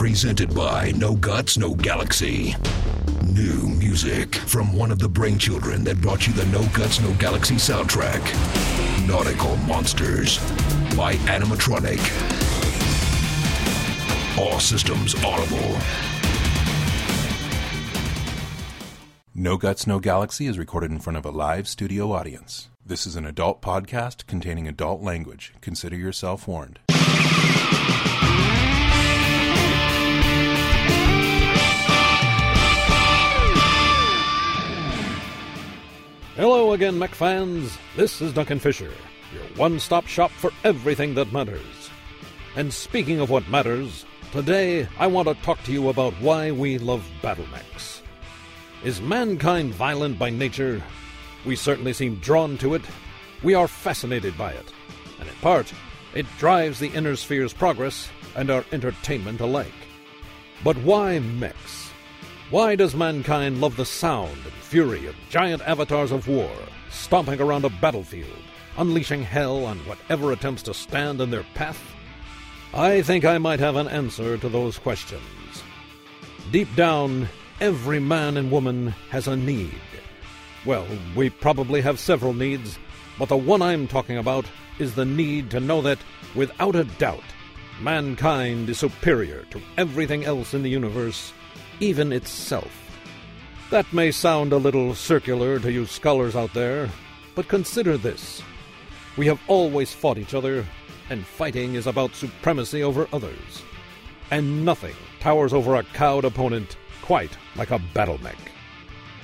Presented by No Guts, No Galaxy. New music from one of the brainchildren that brought you the No Guts, No Galaxy soundtrack. Nautical Monsters by Animatronic. All systems audible. No Guts, No Galaxy is recorded in front of a live studio audience. This is an adult podcast containing adult language. Consider yourself warned. Hello again, Mech fans. This is Duncan Fisher, your one stop shop for everything that matters. And speaking of what matters, today I want to talk to you about why we love battle mechs. Is mankind violent by nature? We certainly seem drawn to it. We are fascinated by it. And in part, it drives the inner sphere's progress and our entertainment alike. But why mechs? Why does mankind love the sound and fury of giant avatars of war stomping around a battlefield, unleashing hell on whatever attempts to stand in their path? I think I might have an answer to those questions. Deep down, every man and woman has a need. Well, we probably have several needs, but the one I'm talking about is the need to know that, without a doubt, mankind is superior to everything else in the universe, even itself. That may sound a little circular to you scholars out there, but consider this. We have always fought each other, and fighting is about supremacy over others. And nothing towers over a cowed opponent quite like a battle mech.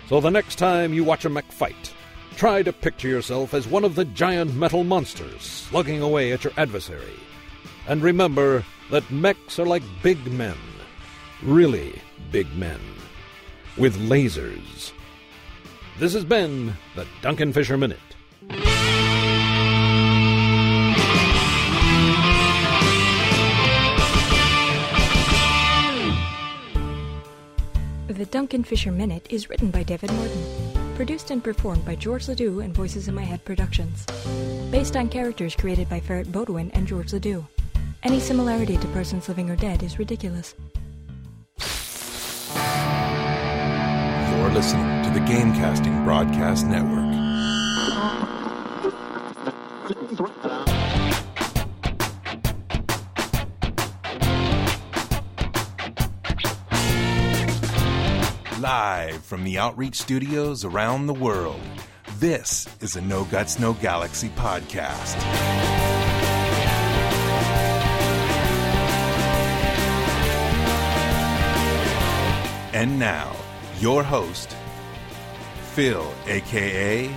So the next time you watch a mech fight, try to picture yourself as one of the giant metal monsters slugging away at your adversary. And remember that mechs are like big men. Really big men. With lasers. This has been the Duncan Fisher Minute. The Duncan Fisher Minute is written by David Morton, produced and performed by George Ledoux and Voices in My Head Productions, based on characters created by Ferret Bodwin and George Ledoux. Any similarity to persons living or dead is ridiculous. Listening to the Gamecasting Broadcast Network. Live from the Outreach Studios around the world, this is a No Guts, No Galaxy podcast. And now, your host, Phil, aka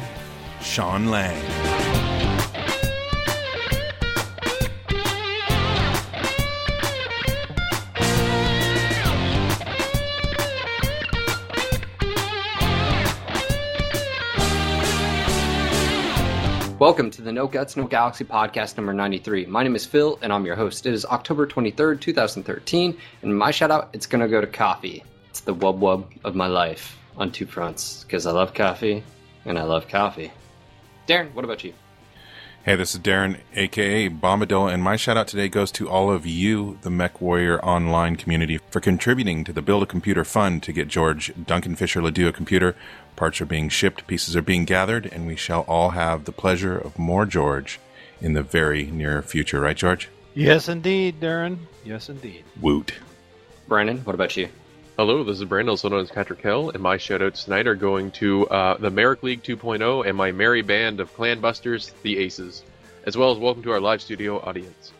Sean Lang. Welcome to the No Guts, No Galaxy podcast number 93. My name is Phil, and I'm your host. It is October 23rd, 2013, and my shout out, it's going to go to coffee. It's the wub wub of my life on two fronts, because I love coffee, and I love coffee. Darren, what about you? Hey, this is Darren, aka Bombadil, and my shout out today goes to all of you, the Mech Warrior online community, for contributing to the Build a Computer Fund to get George Duncan Fisher Ledoux a computer. Parts are being shipped, pieces are being gathered, and we shall all have the pleasure of more George in the very near future, right, George? Yes, indeed, Darren. Yes, indeed. Woot. Brandon, what about you? Hello, this is Brandon, also known as Patrick Kell, and my shoutouts tonight are going to uh, the Merrick League 2.0 and my merry band of clan busters, the Aces, as well as welcome to our live studio audience.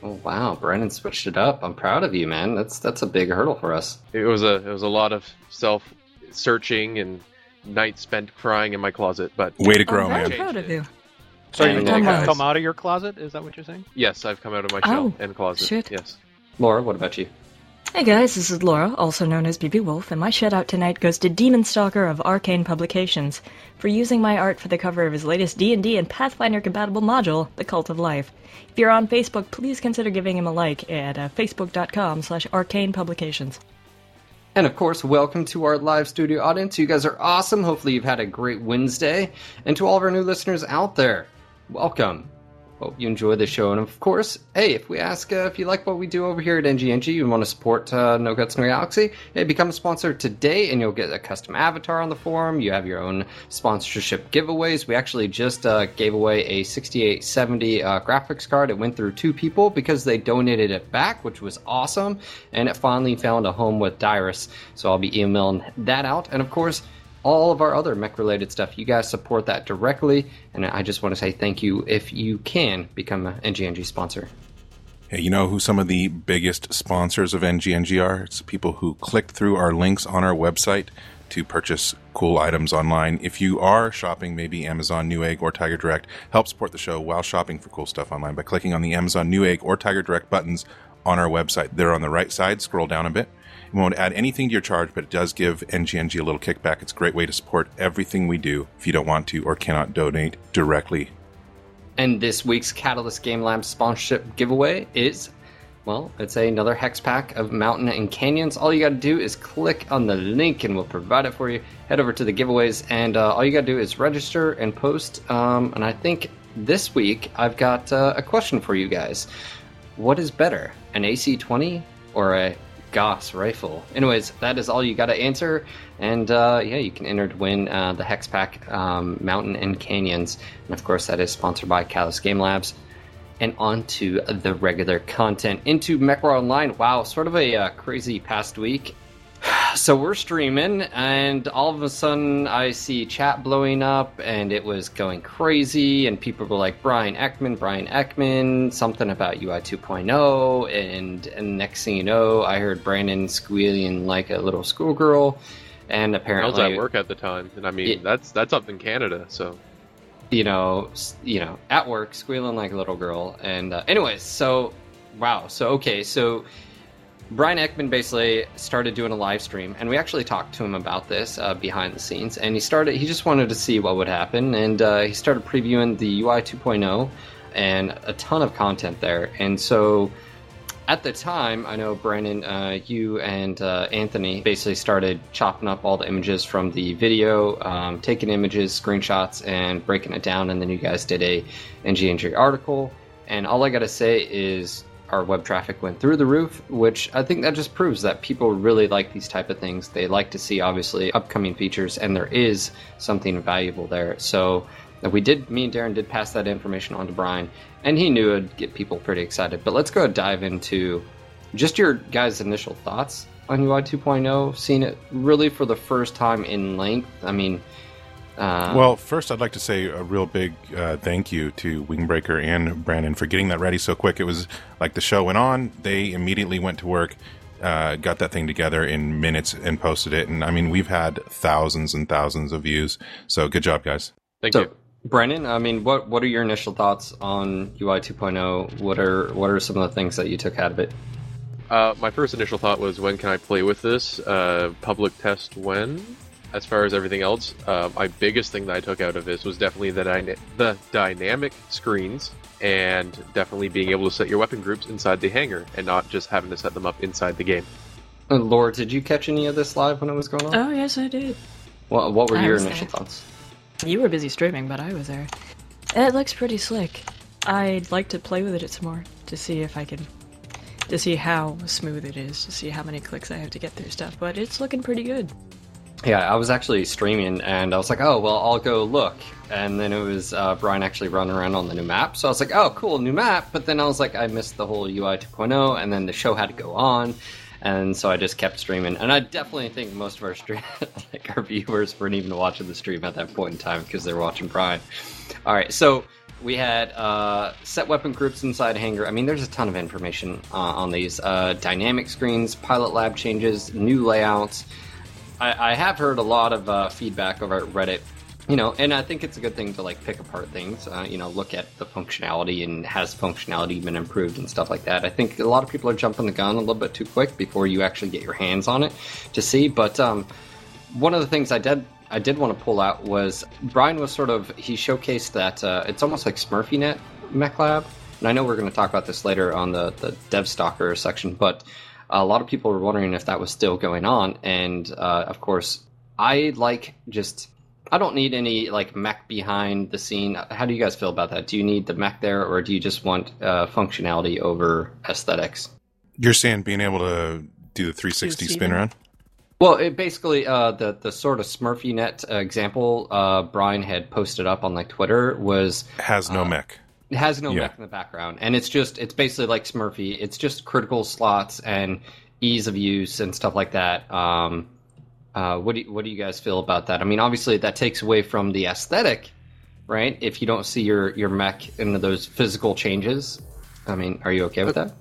Oh wow, Brandon switched it up. I'm proud of you, man. That's that's a big hurdle for us. It was a it was a lot of self searching and nights spent crying in my closet, but Way to grow, I'm man. proud of you. So you the have guys. come out of your closet? Is that what you're saying? yes, I've come out of my Oh, shell and closet. shit. Yes. Laura, what about you? Hey guys, this is Laura, also known as BB Wolf, and my shout out tonight goes to Demon Stalker of Arcane Publications for using my art for the cover of his latest D&D and Pathfinder compatible module, The Cult of Life. If you're on Facebook, please consider giving him a like at uh, facebook.com slash arcane publications. And of course, welcome to our live studio audience. You guys are awesome. Hopefully, you've had a great Wednesday. And to all of our new listeners out there, welcome. Hope you enjoy the show. And of course, hey, if we ask uh, if you like what we do over here at NGNG and want to support uh, No Guts No Galaxy, hey, become a sponsor today and you'll get a custom avatar on the forum. You have your own sponsorship giveaways. We actually just uh, gave away a 6870 uh, graphics card. It went through two people because they donated it back, which was awesome. And it finally found a home with Dyrus. So I'll be emailing that out. And of course, all of our other mech related stuff. You guys support that directly, and I just want to say thank you if you can become an NGNG sponsor. Hey, you know who some of the biggest sponsors of NGNG are? It's people who click through our links on our website to purchase cool items online. If you are shopping, maybe Amazon Newegg or Tiger Direct, help support the show while shopping for cool stuff online by clicking on the Amazon Newegg or Tiger Direct buttons on our website. They're on the right side. Scroll down a bit it won't add anything to your charge, but it does give NGNG a little kickback. It's a great way to support everything we do if you don't want to or cannot donate directly. And this week's Catalyst Game Lab sponsorship giveaway is, well, it's another hex pack of Mountain and Canyons. All you got to do is click on the link and we'll provide it for you. Head over to the giveaways, and uh, all you got to do is register and post. Um, and I think this week I've got uh, a question for you guys. What is better, an AC20 or a Gauss rifle. Anyways, that is all you got to answer, and uh, yeah, you can enter to win uh, the Hex Pack um, Mountain and Canyons, and of course that is sponsored by Catalyst Game Labs. And on to the regular content into MechWarrior Online. Wow, sort of a uh, crazy past week so we're streaming, and all of a sudden I see chat blowing up, and it was going crazy, and people were like, Bryan Ekman, Bryan Ekman, something about UI 2.0, and, and next thing you know, I heard Brandon squealing like a little schoolgirl, and apparently I was at work at the time, and I mean it, that's that's up in Canada, so. You know, you know, at work squealing like a little girl, and uh, anyways, so wow, so okay, so Bryan Ekman basically started doing a live stream, and we actually talked to him about this uh, behind the scenes. And he started, he just wanted to see what would happen, and uh, he started previewing the UI 2.0 and a ton of content there. And so at the time, I know Brandon, uh, you and uh, Anthony basically started chopping up all the images from the video, um, taking images, screenshots, and breaking it down. And then you guys did a NGNG article. And all I got to say is our web traffic went through the roof, which I think that just proves that people really like these type of things. They like to see obviously upcoming features, and there is something valuable there. So uh, we did, me and Darren did pass that information on to Bryan, and he knew it'd get people pretty excited. But let's go dive into just your guys' initial thoughts on UI 2.0, seeing it really for the first time in length. I mean, uh, well, first, I'd like to say a real big uh, thank you to Wingbreaker and Brandon for getting that ready so quick. It was like the show went on, they immediately went to work, uh, got that thing together in minutes, and posted it. And I mean, we've had thousands and thousands of views. So good job, guys. Thank so, you. Brandon, I mean, what what are your initial thoughts on UI 2.0? What are what are some of the things that you took out of it? Uh, my first initial thought was, when can I play with this? Uh, public test when? As far as everything else, uh, my biggest thing that I took out of this was definitely the, dyna- the dynamic screens and definitely being able to set your weapon groups inside the hangar and not just having to set them up inside the game. Uh, Laura, did you catch any of this live when it was going on? Oh, yes, I did. What, what were I your initial there. thoughts? You were busy streaming, but I was there. It looks pretty slick. I'd like to play with it some more to see if I can. to see how smooth it is, to see how many clicks I have to get through stuff, but it's looking pretty good yeah, I was actually streaming and I was like, oh, well, I'll go look. And then it was uh, Bryan actually running around on the new map. So I was like, oh, cool, new map. But then I was like, I missed the whole UI 2.0 and then the show had to go on. And so I just kept streaming. And I definitely think most of our stream, like our viewers weren't even watching the stream at that point in time because they were watching Bryan. All right, so we had uh, set weapon groups inside hangar. I mean, there's a ton of information uh, on these uh, dynamic screens, pilot lab changes, new layouts. I, I have heard a lot of uh, feedback over at Reddit you know and i think it's a good thing to like pick apart things uh, you know look at the functionality and has functionality been improved and stuff like that. I think a lot of people are jumping the gun a little bit too quick before you actually get your hands on it to see but um, one of the things i did i did want to pull out was bryan was sort of he showcased that uh, it's almost like smurfynet mech lab and i know we're going to talk about this later on the the dev stalker section but a lot of people were wondering if that was still going on. And uh, of course, I like just I don't need any like mech behind the scene. How do you guys feel about that? Do you need the mech there, or do you just want uh, functionality over aesthetics? You're saying being able to do the 360 Do spin Steven? around? Well, it basically uh, the the sort of Smurfy net uh, example uh, Bryan had posted up on like Twitter was Has no Uh, mech. It has no Yeah. mech in the background, and it's just it's basically like Smurfy. It's just critical slots and ease of use and stuff like that. Um, uh, what do you, what do you guys feel about that? I mean, obviously that takes away from the aesthetic, right? If you don't see your your mech into those physical changes, I mean, are you okay with that?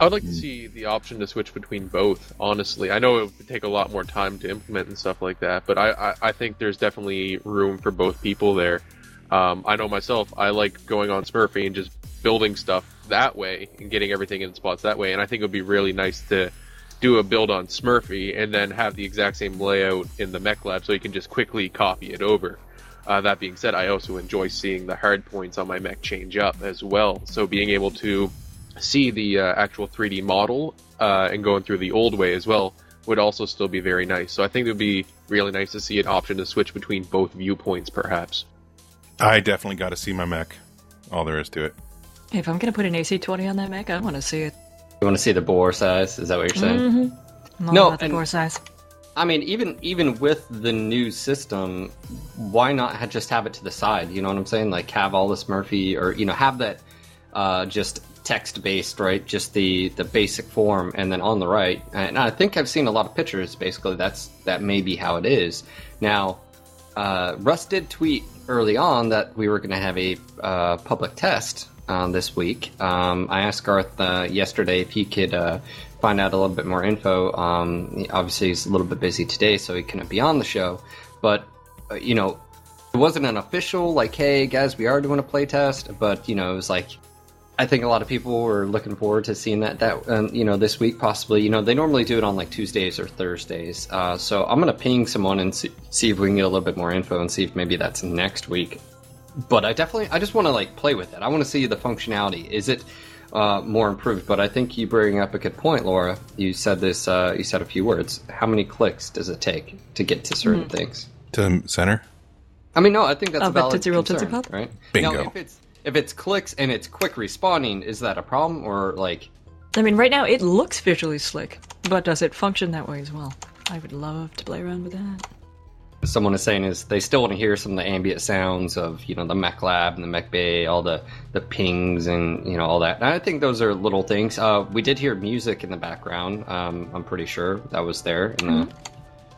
I would like to see the option to switch between both. Honestly, I know it would take a lot more time to implement and stuff like that, but I, I, I think there's definitely room for both people there. Um, I know myself, I like going on Smurfy and just building stuff that way and getting everything in spots that way. And I think it would be really nice to do a build on Smurfy and then have the exact same layout in the mech lab so you can just quickly copy it over. Uh, that being said, I also enjoy seeing the hard points on my mech change up as well. So being able to see the uh, actual 3D model uh, and going through the old way as well would also still be very nice. So I think it would be really nice to see an option to switch between both viewpoints, perhaps. I definitely got to see my mech. All there is to it. If I'm gonna put an AC20 on that mech, I want to see it. You want to see the bore size? Is that what you're saying? Mm-hmm. I'm all No, the bore size. I mean, even even with the new system, why not ha- just have it to the side? You know what I'm saying? Like have all this Smurfy, or you know, have that uh, just text based, right? Just the the basic form, and then on the right. And I think I've seen a lot of pictures. Basically, that's that may be how it is. Now, uh, Russ did tweet early on that we were going to have a uh, public test um, this week. Um, I asked Garth uh, yesterday if he could uh, find out a little bit more info. Um, obviously, he's a little bit busy today, so he couldn't be on the show. But uh, you know, it wasn't an official like, "Hey guys, we are doing a play test," but you know, it was like. I think a lot of people were looking forward to seeing that that um, you know this week possibly. You know they normally do it on like Tuesdays or Thursdays. Uh, so I'm gonna ping someone and see, see if we can get a little bit more info and see if maybe that's next week. But I definitely I just want to like play with it. I want to see the functionality. Is it uh, more improved? But I think you bring up a good point, Laura. You said this. Uh, you said a few words. How many clicks does it take to get to certain things? To center? I mean, no, I think that's Oh, a but valid Tootsie Roll, Tootsie concern, Pop? right? Bingo. Now, if it's if it's clicks and it's quick responding, is that a problem or like? I mean, right now it looks visually slick, but does it function that way as well? I would love to play around with that. someone is saying is they still want to hear some of the ambient sounds of you know the mech lab and the mech bay all the the pings and you know all that and i think those are little things uh, we did hear music in the background um, i'm pretty sure that was there in the,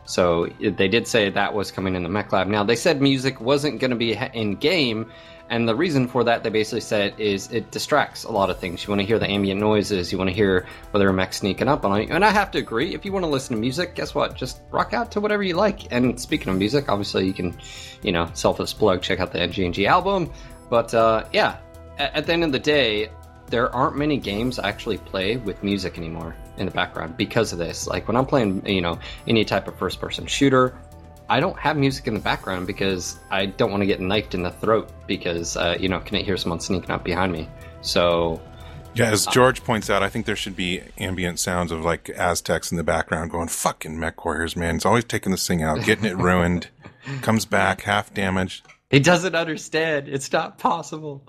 so they did say that was coming in the mech lab now they said music wasn't going to be in game and the reason for that they basically said is it distracts a lot of things. You want to hear the ambient noises you want to hear whether a mech sneaking up on you. And i have to agree if you want to listen to music guess what? Just rock out to whatever you like. And speaking of music obviously you can you know selfless plug check out the ng album. But uh, yeah at, at the end of the day there aren't many games I actually play with music anymore in the background because of this. Like when i'm playing you know any type of first person shooter I don't have music in the background because I don't want to get knifed in the throat because uh, you know can I hear someone sneaking up behind me. So Yeah, as George points out, I think there should be ambient sounds of like Astechs in the background going, fucking mech warriors, man. He's always taking this thing out, getting it ruined, comes back half damaged. he doesn't understand. It's not possible.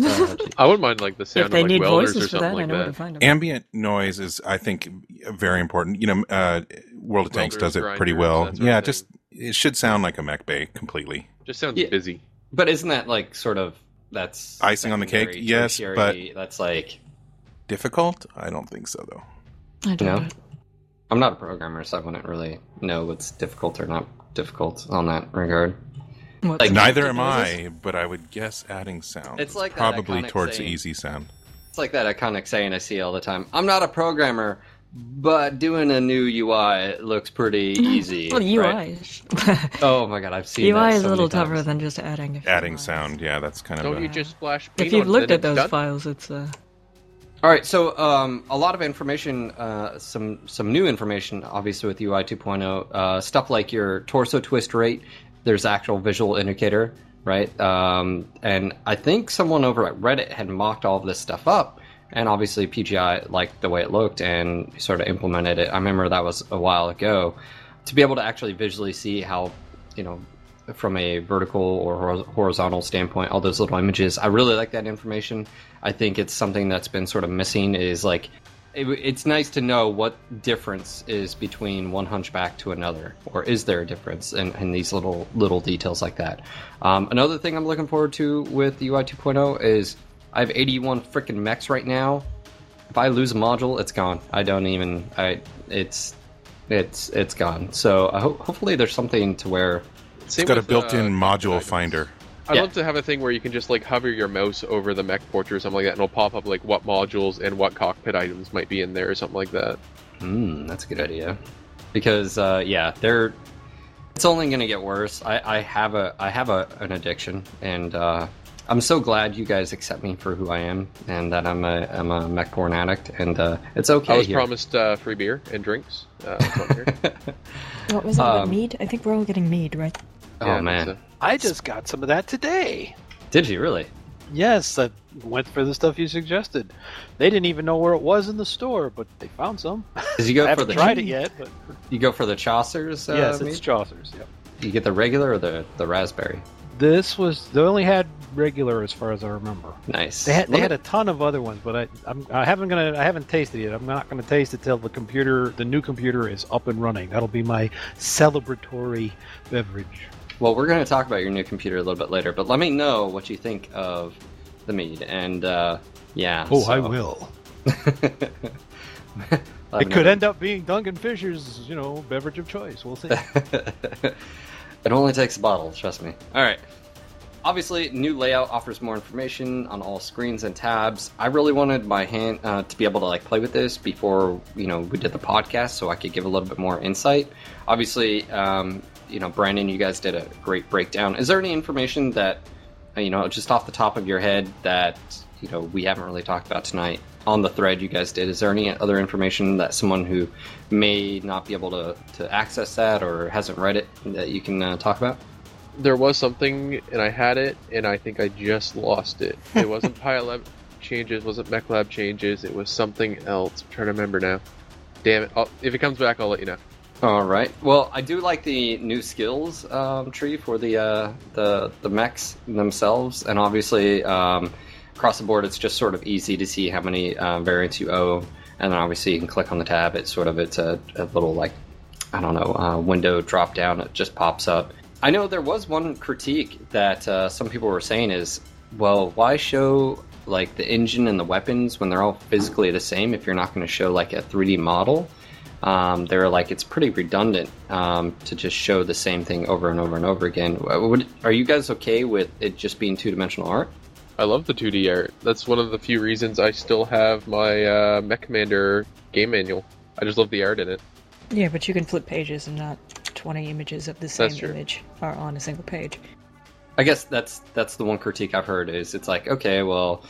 Uh, I wouldn't mind like the sound if they of like need welders voices or for something that, I like know where that. to find them. Ambient noise is, I think, very important. You know, uh, World of Tanks does it pretty well. that sort of Yeah, just it should sound like a mech bay completely. Just sounds Yeah. busy. but isn't that like sort of that's Icing on the cake? secondary, Yes, tertiary, that's like Difficult? I don't think so, though. I don't know. I'm not a programmer, so I wouldn't really know what's difficult or not difficult on that regard. What's Like- Neither am? I, but I would guess adding sound. It's like probably towards saying. easy sound. It's like that iconic saying I see all the time. I'm not a programmer, but doing a new UI looks pretty easy. Well, UI. right? Oh my god, I've seen UI that is so a little many times. tougher than just adding. a few Adding lines. sound, yeah, that's kind of. Don't a, you just splash paint If you've looked at those done? files, it's uh, All right, so um, a lot of information, uh, some some new information, obviously with UI 2.0, uh, stuff like your torso twist rate. There's actual visual indicator, right? Um, and I think someone over at Reddit had mocked all of this stuff up, and obviously PGI liked the way it looked and sort of implemented it. I remember that was a while ago. To be able to actually visually see how, you know, from a vertical or horizontal standpoint, all those little images. I really like that information. I think it's something that's been sort of missing. Is like it, it's nice to know what difference is between one hunchback to another, or is there a difference in, in these little little details like that. Um, another thing I'm looking forward to with UI 2.0 is I have 81 freaking mechs right now. If I lose a module, it's gone. I don't even. I it's it's it's gone. So I ho- hopefully there's something to where It's got a built-in module finder. I'd Yeah. love to have a thing where you can just like hover your mouse over the mech portrait or something like that, and it'll pop up like what modules and what cockpit items might be in there or something like that. Hmm, that's a good idea. Because uh, yeah, they're it's only going to get worse. I, I have a I have a, an addiction, and uh, I'm so glad you guys accept me for who I am, and that I'm a I'm a mech porn addict, and uh, it's okay. I was here. promised uh, free beer and drinks. Uh, here. What was it? Um, mead? I think we're all getting mead, right? oh Yeah, man, so- I just got some of that today. did you really? Yes, I went for the stuff you suggested. They didn't even know where it was in the store, but they found some. Did you go I for haven't the tried it yet, but You go for the Chaucer's? Uh, yes, it's mead? Chaucer's. Yep. you get the regular or the the raspberry. This was they only had regular as far as I remember. Nice. They had they had a ton of other ones, but I I'm, I haven't gonna I haven't tasted it yet. I'm not gonna taste it till the computer the new computer is up and running. That'll be my celebratory beverage. Well, we're going to talk about your new computer a little bit later, but let me know what you think of the mead. And uh, yeah. Oh, I so- will. I'll It could end up being Duncan Fisher's, you know, beverage of choice. We'll see. it only takes a bottle, trust me. All right. Obviously, new layout offers more information on all screens and tabs. I really wanted my hand uh, to be able to like play with this before you know we did the podcast, so I could give a little bit more insight. Obviously, um, you know, Brandon, you guys did a great breakdown. Is there any information that uh, you know, just off the top of your head, that you know we haven't really talked about tonight on the thread you guys did? Is there any other information that someone who may not be able to, to access that or hasn't read it that you can uh, talk about? there was something, and I had it, and I think I just lost it. It wasn't PyLab changes, wasn't MechLab changes. It was something else. I'm trying to remember now. Damn it! I'll, if it comes back, I'll let you know. All right. Well, I do like the new skills um, tree for the uh, the the mechs themselves, and obviously um, across the board, it's just sort of easy to see how many uh, variants you own, and then obviously you can click on the tab. It's sort of it's a, a little like I don't know uh, window drop down. It just pops up. I know there was one critique that uh, some people were saying is, well, why show like the engine and the weapons when they're all physically the same if you're not going to show like a 3D model? um, they're like it's pretty redundant um, to just show the same thing over and over and over again. Are you guys okay with it just being two dimensional art? I love the 2D art. That's one of the few reasons I still have my uh, Mech Commander game manual. I just love the art in it. Yeah, but you can flip pages and not 20 images of the same image are on a single page. I guess that's that's the one critique I've heard is it's like okay, well,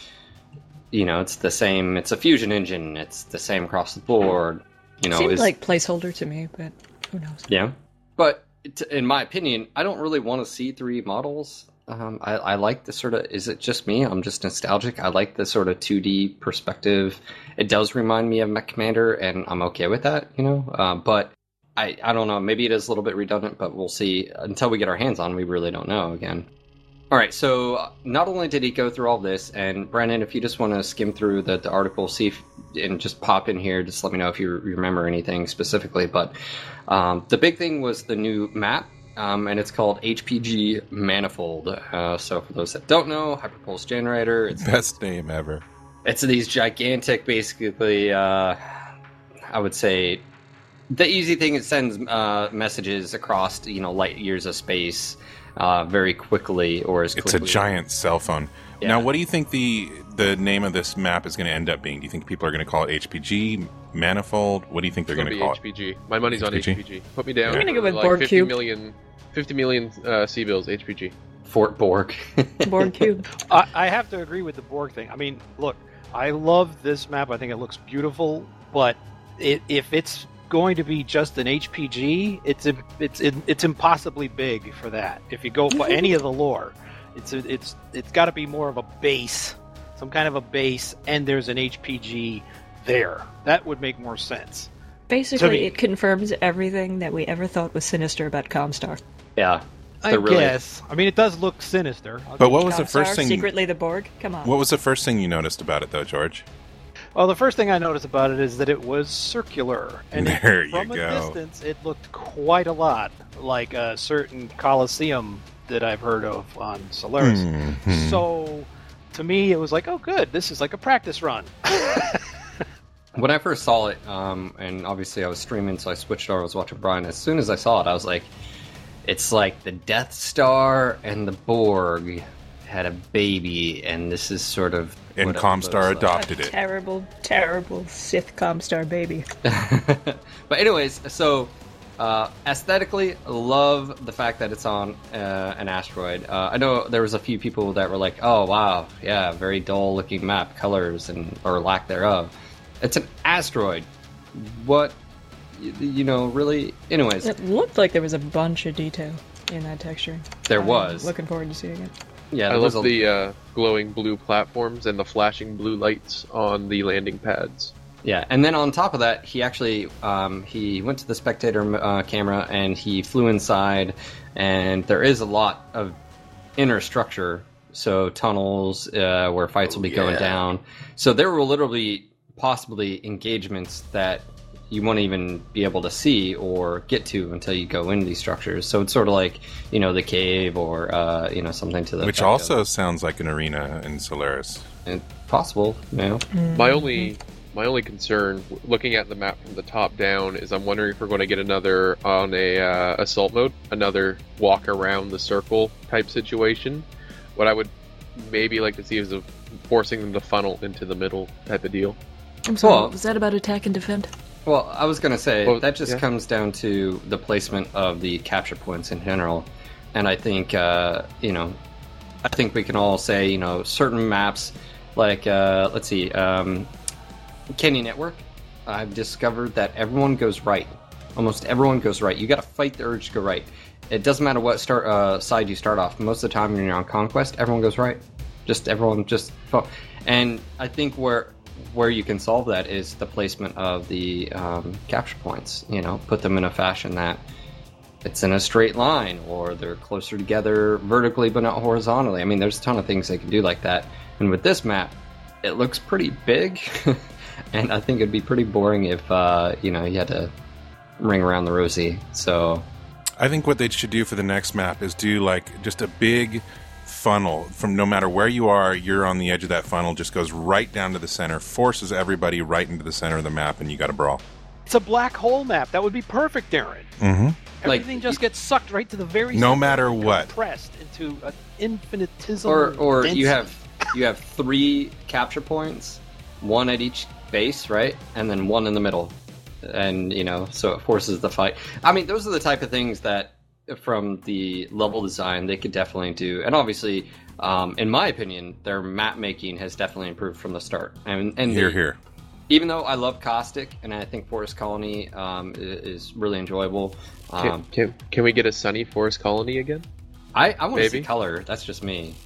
you know, it's the same. It's a fusion engine. It's the same across the board. You know, Seemed is like placeholder to me, but who knows? yeah. But in my opinion, I don't really want to see three models. Um, I, I like the sort of. Is it just me? I'm just nostalgic. I like the sort of 2D perspective. It does remind me of Mech Commander, and I'm okay with that. You know, uh, but I I don't know. Maybe it is a little bit redundant, but we'll see. Until we get our hands on, we really don't know. Again. All right. So uh, not only did he go through all this, and Brandon, if you just want to skim through the, the article, see if and just pop in here, just let me know if you remember anything specifically. But um, the big thing was the new map, um, and it's called HPG Manifold. Uh, so for those that don't know, Hyperpulse Generator, it's Best name ever. it's these gigantic, basically. Uh, I would say the easy thing it sends uh, messages across, you know, light years of space uh, very quickly, or as It's a giant cell phone. Yeah. Now, what do you think the the name of this map is going to end up being? Do you think people are going to call it HPG, Manifold? What do you think they're going gonna to be call it? HPG. My money's on HPG? HPG. Put me down. I'm gonna go with like Borg 50 Cube. million, 50 million uh, C bills. HPG. Fort Borg. Borg cube. I, I have to agree with the Borg thing. I mean, look, I love this map. I think it looks beautiful, but it, if it's going to be just an HPG, it's it's it's impossibly big for that. If you go for any of the lore, it's a, it's it's got to be more of a base, some kind of a base, and there's an HPG there. That would make more sense. Basically, it confirms everything that we ever thought was sinister about Comstar. yeah. I really- guess. I mean, it does look sinister. I'll But what you was the first thing? Secretly the Borg? Come on. What was the first thing you noticed about it, though, George? Well, the first thing I noticed about it is that it was circular, and it- There you from a go. distance, it looked quite a lot like a certain Colosseum that I've heard of on Solaris. Mhm. So, to me, it was like, oh, good, this is like a practice run. When I first saw it, um, and obviously I was streaming, so I switched over. I was watching Bryan. As soon as I saw it, I was like, "It's like the Death Star and the Borg had a baby, and this is sort of." and what it Comstar looks like." adopted it. Terrible, terrible Sith Comstar baby. but anyways, so uh, aesthetically, love the fact that it's on uh, an asteroid. Uh, I know there was a few people that were like, "Oh wow, yeah, very dull looking map, colors and or lack thereof." It's an asteroid. What, you, you know, really? Anyways, It looked like there was a bunch of detail in that texture. There I'm was. Looking forward to seeing it. yeah, I love a- the uh, glowing blue platforms and the flashing blue lights on the landing pads. Yeah, and then on top of that, he actually um, he went to the spectator uh, camera and he flew inside, and there is a lot of inner structure, so tunnels uh, where fights will be going yeah. down. So there will literally possibly engagements that you won't even be able to see or get to until you go into these structures. So it's sort of like you know the cave or uh, you know something to the Which effect of- also sounds like an arena in Solaris. and possible, you know. My only my only concern, looking at the map from the top down, is I'm wondering if we're going to get another on a uh, assault mode, another walk around the circle type situation. What I would maybe like to see is a forcing them to funnel into the middle type of deal. I'm sorry, Well- was that about attack and defend? Well, I was going to say Well, that just yeah. comes down to the placement of the capture points in general, and I think uh, you know, I think we can all say you know certain maps, like uh, let's see, um, Canyon Network. I've discovered that everyone goes right. Almost everyone goes right. You got to fight the urge to go right. It doesn't matter what start uh, side you start off. Most of the time when you're on conquest, everyone goes right. Just everyone just and I think where where you can solve that is the placement of the um, capture points. You know, put them in a fashion that it's in a straight line or they're closer together vertically but not horizontally. I mean, there's a ton of things they can do like that. And with this map, it looks pretty big, and I think it'd be pretty boring if uh, you know you had to ring around the rosy. So I think what they should do for the next map is do like just a big funnel from no matter where you are, you're on the edge of that funnel, just goes right down to the center, forces everybody right into the center of the map, and you got to brawl. It's a black hole map. That would be perfect, Darren. Mm-hmm. Like- Everything just gets sucked right to the very No matter what. pressed into an infinitesimal. or or density. you have you have three capture points, one at each base, right, and then one in the middle, and you know, so it forces the fight. I mean, those are the type of things that, from the level design, they could definitely do, and obviously. Um, in my opinion, their map making has definitely improved from the start. And, and Here, the- here. even though I love Caustic and I think Forest Colony um, is really enjoyable, Can, um, can, can we get a sunny forest colony again? I, I want to see color. That's just me.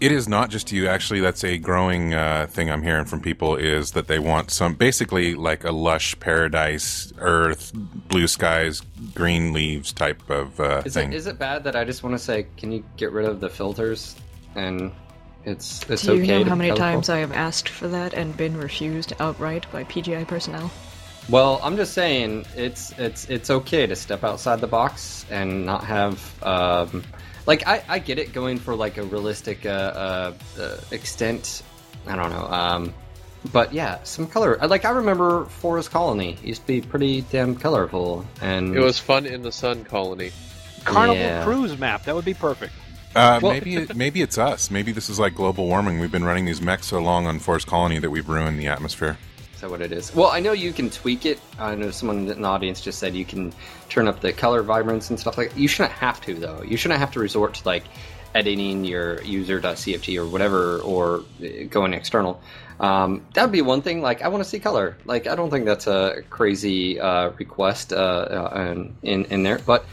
It is not just you. Actually, that's a growing uh, thing I'm hearing from people is that they want some basically like a lush paradise, earth, blue skies, green leaves type of uh, Is thing. it, is it bad that I just want to say, can you get rid of the filters? And it's it's Do you okay. know how many colorful? times I have asked for that and been refused outright by PGI personnel? Well, I'm just saying it's it's it's okay to step outside the box and not have um, like I, I get it going for like a realistic uh, uh, uh, extent. I don't know. Um, but yeah, some color. Like I remember Forest Colony used to be pretty damn colorful, and It was fun in the sun colony. Carnival Yeah. Cruise map. That would be perfect. Uh, Well- maybe it, maybe it's us. Maybe this is like global warming. We've been running these mechs so long on Forest Colony that we've ruined the atmosphere. Is that what it is? Well, I know you can tweak it. I know someone in the audience just said you can turn up the color vibrance and stuff like that. You shouldn't have to, though. You shouldn't have to resort to like editing your user.cfg or whatever or uh, going external. Um, that'd be one thing. Like, I want to see color. Like, I don't think that's a crazy uh, request uh, uh, in, in there. But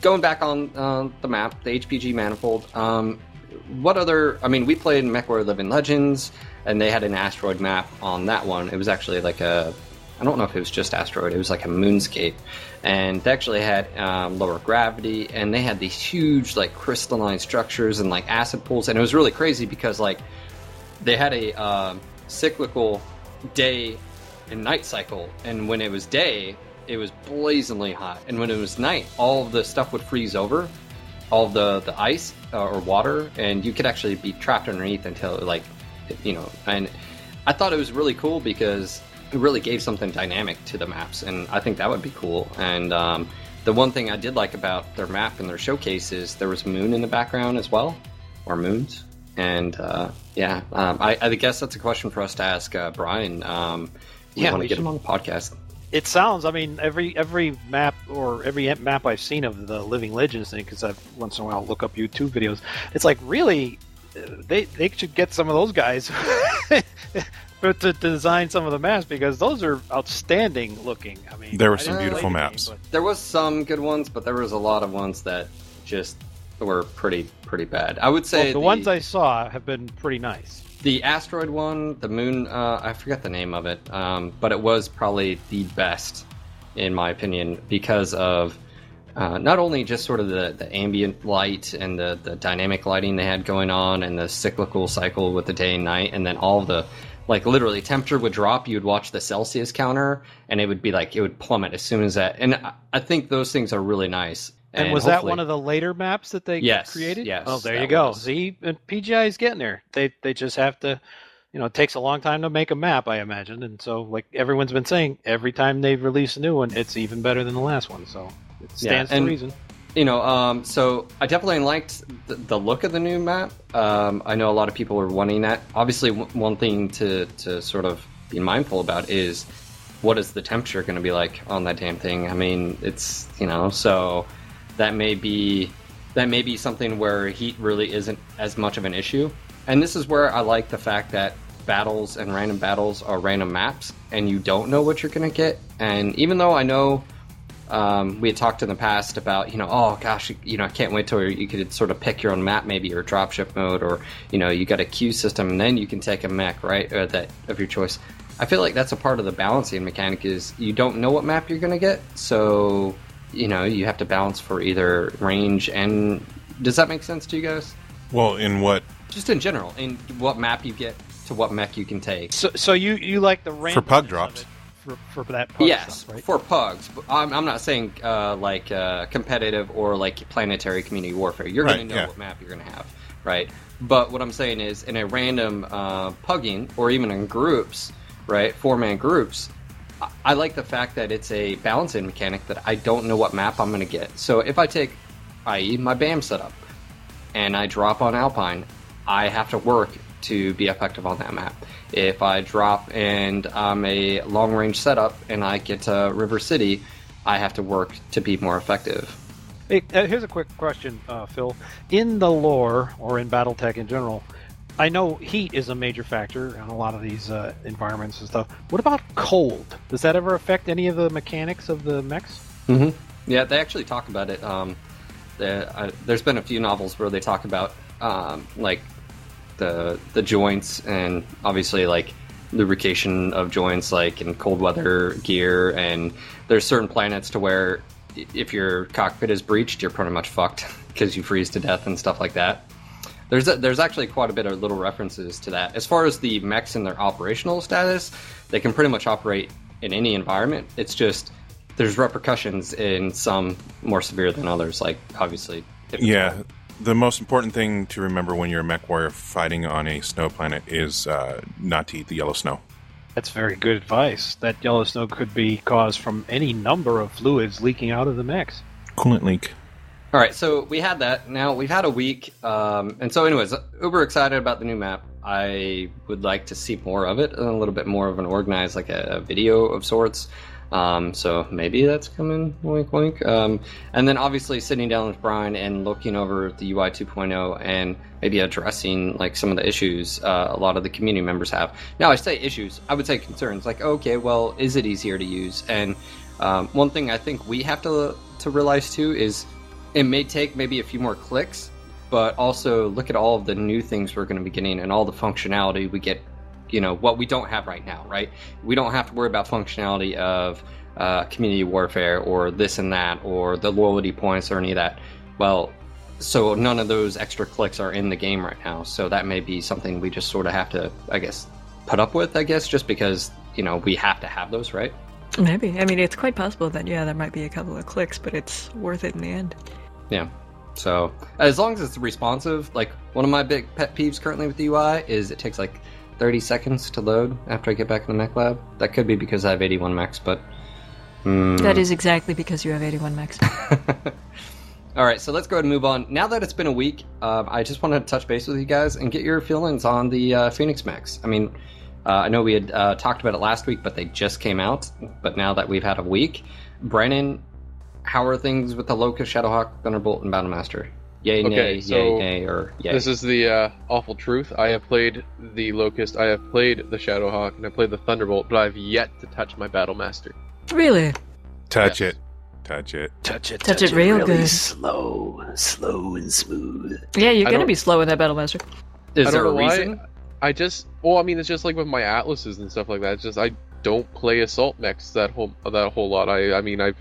going back on uh, the map, the HPG manifold, um, what other? I mean, we played MechWarrior Living Legends, and they had an asteroid map on that one. It was actually like a I don't know if it was just asteroid. It was like a moonscape, and they actually had um, lower gravity, and they had these huge like crystalline structures and like acid pools, and it was really crazy because like they had a um cyclical day and night cycle, and when it was day, it was blazingly hot, and when it was night, all the stuff would freeze over, all the the ice uh, or water, and you could actually be trapped underneath until like you know, and I thought it was really cool because it really gave something dynamic to the maps, and I think that would be cool. And um, the one thing I did like about their map and their showcase is there was moon in the background as well, or moons. And uh, yeah, um, I, I guess that's a question for us to ask uh, Bryan. Um, Yeah, want to get should- him on the podcast. It sounds. I mean, every every map or every map I've seen of the Living Legends thing, because I've once in a while look up YouTube videos. It's like really, uh, they they should get some of those guys for to, to design some of the maps because those are outstanding looking. I mean, There were I some didn't beautiful the game, maps. but- There was some good ones, but there was a lot of ones that just were pretty pretty bad. I would say well, the, ones I saw have been pretty nice. The asteroid one, the moon, uh, I forget the name of it, um, but it was probably the best, in my opinion, because of uh, not only just sort of the, the ambient light and the, the dynamic lighting they had going on and the cyclical cycle with the day and night, and then all the, like literally, temperature would drop, you'd watch the Celsius counter, and it would be like, it would plummet as soon as that. And I, I think those things are really nice. And, was that one of the later maps that they Yes, created? yes, Oh, there you go. was. See, and PGI is getting there. They they just have to, you know, it takes a long time to make a map, I imagine. And so, like everyone's been saying, every time they release a new one, it's even better than the last one. So it stands and- to reason. you know, um, so I definitely liked the, the look of the new map. Um, I know a lot of people are wanting that. Obviously, w- one thing to, to sort of be mindful about is what is the temperature going to be like on that damn thing? I mean, it's you know, so that may be that may be something where heat really isn't as much of an issue. And this is where I like the fact that battles and random battles are random maps, and you don't know what you're going to get. And even though I know um, we had talked in the past about you know oh gosh you, know I can't wait till you could sort of pick your own map maybe or dropship mode or you know you got a queue system and then you can take a mech right or that of your choice. I feel like that's a part of the balancing mechanic is you don't know what map you're going to get so you know you have to balance for either range and does that make sense to you guys? Well, in what Just in general, in what map you get to what mech you can take. So so you you like the range for pug drops. for, for that pug yes, stuff, right? for pugs. But I'm, I'm not saying uh, like uh, competitive or like planetary community warfare. You're going to know yeah. what map you're going to have, right? But what I'm saying is, in a random uh, pugging or even in groups, right, four man groups, I- like the fact that it's a balancing mechanic that I don't know what map I'm going to get. So if I take, i.e., my BAM setup, and I drop on Alpine, I have to work to be effective on that map. If I drop and I'm a long range setup and I get to River City, I have to work to be more effective. Hey, uh, here's a quick question, uh, Phil. In the lore or in BattleTech in general, I know heat is a major factor in a lot of these uh, environments and stuff. What about cold? Does that ever affect any of the mechanics of the mechs? Mm-hmm. Yeah, they actually talk about it. Um, the, there's been a few novels where they talk about um, like the the joints and obviously like lubrication of joints, like in cold weather gear. And there's certain planets to where if your cockpit is breached, you're pretty much fucked because you freeze to death and stuff like that. There's a, there's actually quite a bit of little references to that. As far as the mechs and their operational status, they can pretty much operate in any environment. It's just there's repercussions in some more severe than others. Like obviously, if- Yeah, the most important thing to remember when you're a mech warrior fighting on a snow planet is uh, not to eat the yellow snow. That's very good advice. That yellow snow could be caused from any number of fluids leaking out of the mechs. Coolant leak. All right, so we had that. Now we've had a week, um, and so, anyways, uber excited about the new map. I would like to see more of it, and a little bit more of an organized, like a, a video of sorts. Um, so maybe that's coming, wink, wink. Um, and then obviously sitting down with Bryan and looking over the UI 2.0 and maybe addressing like some of the issues uh, a lot of the community members have. Now, I say issues, I would say concerns. Like, okay, well, is it easier to use? And um, one thing I think we have to to realize too is it may take maybe a few more clicks, but also look at all of the new things we're going to be getting and all the functionality we get you know what we don't have right now, right? We don't have to worry about functionality of uh, community warfare or this and that or the loyalty points or any of that. Well, so none of those extra clicks are in the game right now. So that may be something we just sort of have to, I guess, put up with. I guess just because you know we have to have those, right? Maybe. I mean, it's quite possible that yeah, there might be a couple of clicks, but it's worth it in the end. Yeah. So as long as it's responsive, like one of my big pet peeves currently with the UI is it takes like 30 seconds to load after I get back in the mech lab. That could be because I have 81 mechs, but mm, That is exactly because you have 81 mechs. All right, so let's go ahead and move on. Now that it's been a week, um, I just wanted to touch base with you guys and get your feelings on the uh, Phoenix mechs. I mean, uh, I know we had uh, talked about it last week, but they just came out. But now that we've had a week, Brennan, how are things with the Locust, Shadowhawk, Thunderbolt, and Battlemaster? Yay, Okay, nay, so yay, nay, or yay? This is the uh, awful truth. I have played the Locust, I have played the Shadowhawk, and I played the Thunderbolt, but I've yet to touch my Battlemaster. really? Touch Yes. it. Touch it. Touch it, Touch it real really good. slow, slow and smooth. Yeah, you're I gonna be slow in that Battlemaster. is I there don't a know why. I just, well, I mean, it's just like with my atlases and stuff like that. It's just I don't play assault mechs that whole that whole lot. I, I mean, I've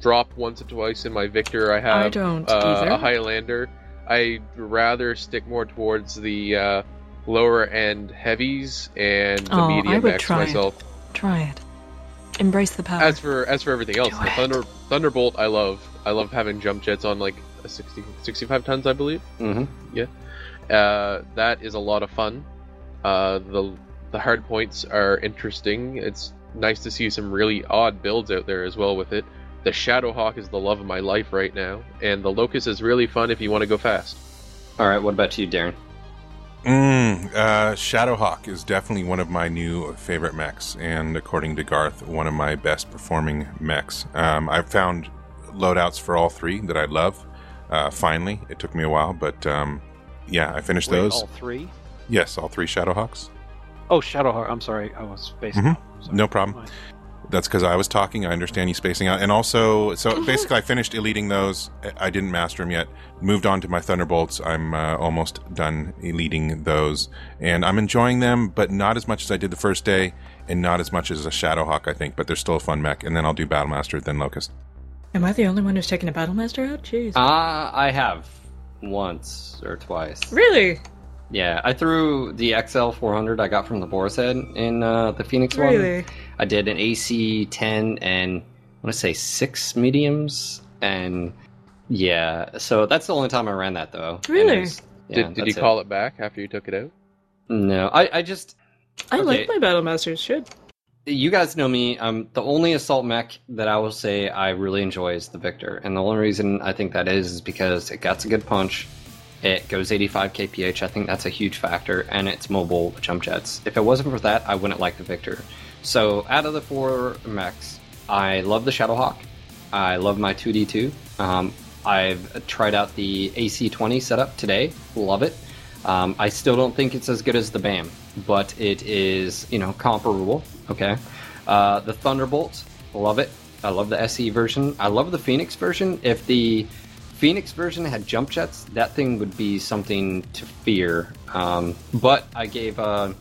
dropped once or twice in my Victor. I have I don't uh, either. a Highlander. I'd rather stick more towards the uh, lower end heavies and the Oh, I medium would mechs try it. myself. Try it. Embrace the power. As for as for everything else, Do the it. Thunder Thunderbolt, I love. I love having jump jets on like a 60, 65 tons, I believe. hmm Yeah. Uh, that is a lot of fun. Uh, the the hard points are interesting. It's nice to see some really odd builds out there as well with it. The Shadowhawk is the love of my life right now, and the Locust is really fun if you want to go fast. All right, what about you, Darren? Mm, uh, Shadowhawk is definitely one of my new favorite mechs, and according to Garth, one of my best performing mechs. Um, I've found loadouts for all three that I love. Uh, finally, it took me a while, but um, yeah, I finished Wait, those. all three? Yes, all three Shadowhawks. Oh, Shadowheart. I'm sorry, I was spacing. Mhm. No problem. Fine. That's because I was talking. I understand you spacing out, and also, so basically, I finished eliting those. I didn't master them yet. Moved on to my Thunderbolts. I'm uh, almost done eliting those, and I'm enjoying them, but not as much as I did the first day, and not as much as a Shadowhawk, I think. But they're still a fun mech. And then I'll do Battlemaster, then Locust. Am I the only one who's taken a Battlemaster out? Jeez. Uh, I have once or twice. really? Yeah, I threw the XL 400 I got from the Boar's Head in uh, the Phoenix one. Really? I did an AC 10 and I want to say six mediums, and yeah, so that's the only time I ran that though. Really? was- yeah, did did you that's it. call it back after you took it out? No, I, I just I Okay. like my Battlemasters. Should. you guys know me. Um, the only assault mech that I will say I really enjoy is the Victor, and the only reason I think that is is because it gets a good punch. It goes 85 kph. I think that's a huge factor, and it's mobile jump jets. If it wasn't for that, I wouldn't like the Victor. So out of the four mechs, I love the Shadowhawk. I love my 2D2. Um, I've tried out the AC20 setup today. Love it. Um, I still don't think it's as good as the BAM, but it is, you know, comparable. Okay. Uh, the Thunderbolt, love it. I love the SE version. I love the Phoenix version. If the Phoenix version had jump jets, that thing would be something to fear. Um, but I gave, uh,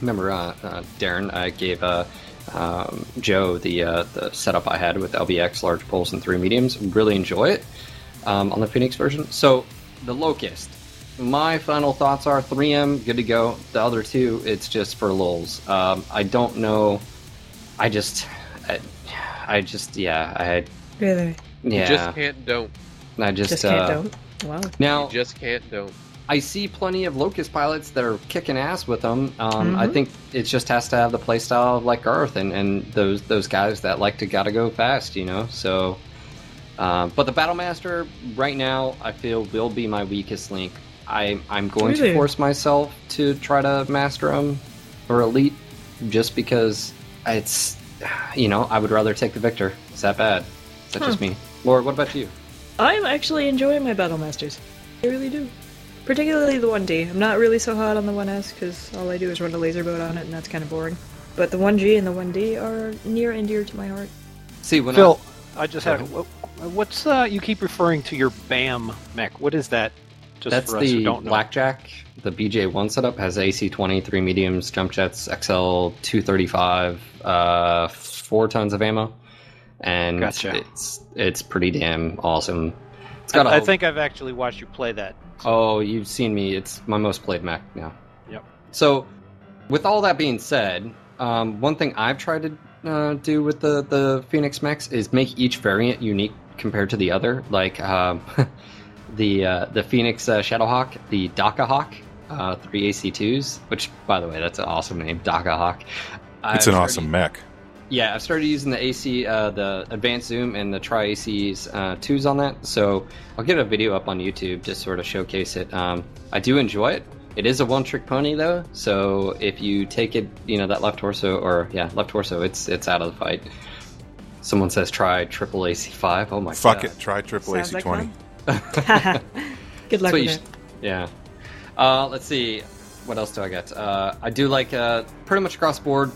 remember, uh, uh, Darren, I gave uh, um, Joe the uh, the setup I had with LBX, large pulse, and three mediums. Really enjoy it um, on the Phoenix version. So the Locust. My final thoughts are 3M, good to go. The other two, it's just for lulz. Um, I don't know. I just, I, I just, yeah, I, Really? yeah, You just can't don't. I just, Just can't uh, don't. Wow. now You just can't don't. I see plenty of Locust pilots that are kicking ass with them. Um, I think it just has to have the playstyle of like Garth and, and those those guys that like to gotta go fast, you know. So, um, but the Battlemaster right now, I feel will be my weakest link. I I'm going Really? to force myself to try to master them or elite, just because it's you know I would rather take the victor. Is that bad? Is that just me? Laura, what about you? I'm actually enjoying my Battlemasters. I really do. Particularly the 1D. I'm not really so hot on the 1S because all I do is run a laser boat on it and that's kind of boring. But the 1G and the 1D are near and dear to my heart. See when Phil, I just Go had. what- What's uh? You keep referring to your BAM mech. What is that? Just That's for us who the don't know. blackjack. The BJ1 setup has AC20, three mediums, jump jets, XL 235, uh, four tons of ammo, and Gotcha. it's it's pretty damn awesome. It's got a I, I think I've actually watched you play that. Oh, you've seen me. It's my most played mech now. Yep. So, with all that being said, um, one thing I've tried to uh, do with the the Phoenix mechs is make each variant unique compared to the other. Like um, the uh, the Phoenix uh, Shadowhawk, the Daka Hawk, uh, three AC2s. Which, by the way, that's an awesome name, Daka Hawk. It's an awesome mech. Yeah, I've started using the AC, uh, the advanced zoom, and the Tri ACs uh, twos on that. So I'll get a video up on YouTube to sort of showcase it. Um, I do enjoy it. It is a one-trick pony though, so if you take it, you know that left torso or yeah, left torso, it's it's out of the fight. Someone says try triple AC five. Oh my Fuck god! it. Try triple Sounds AC like 20. fun. Good luck with you it. should- yeah. Uh, let's see. What else do I get? Uh, I do like uh, pretty much across board.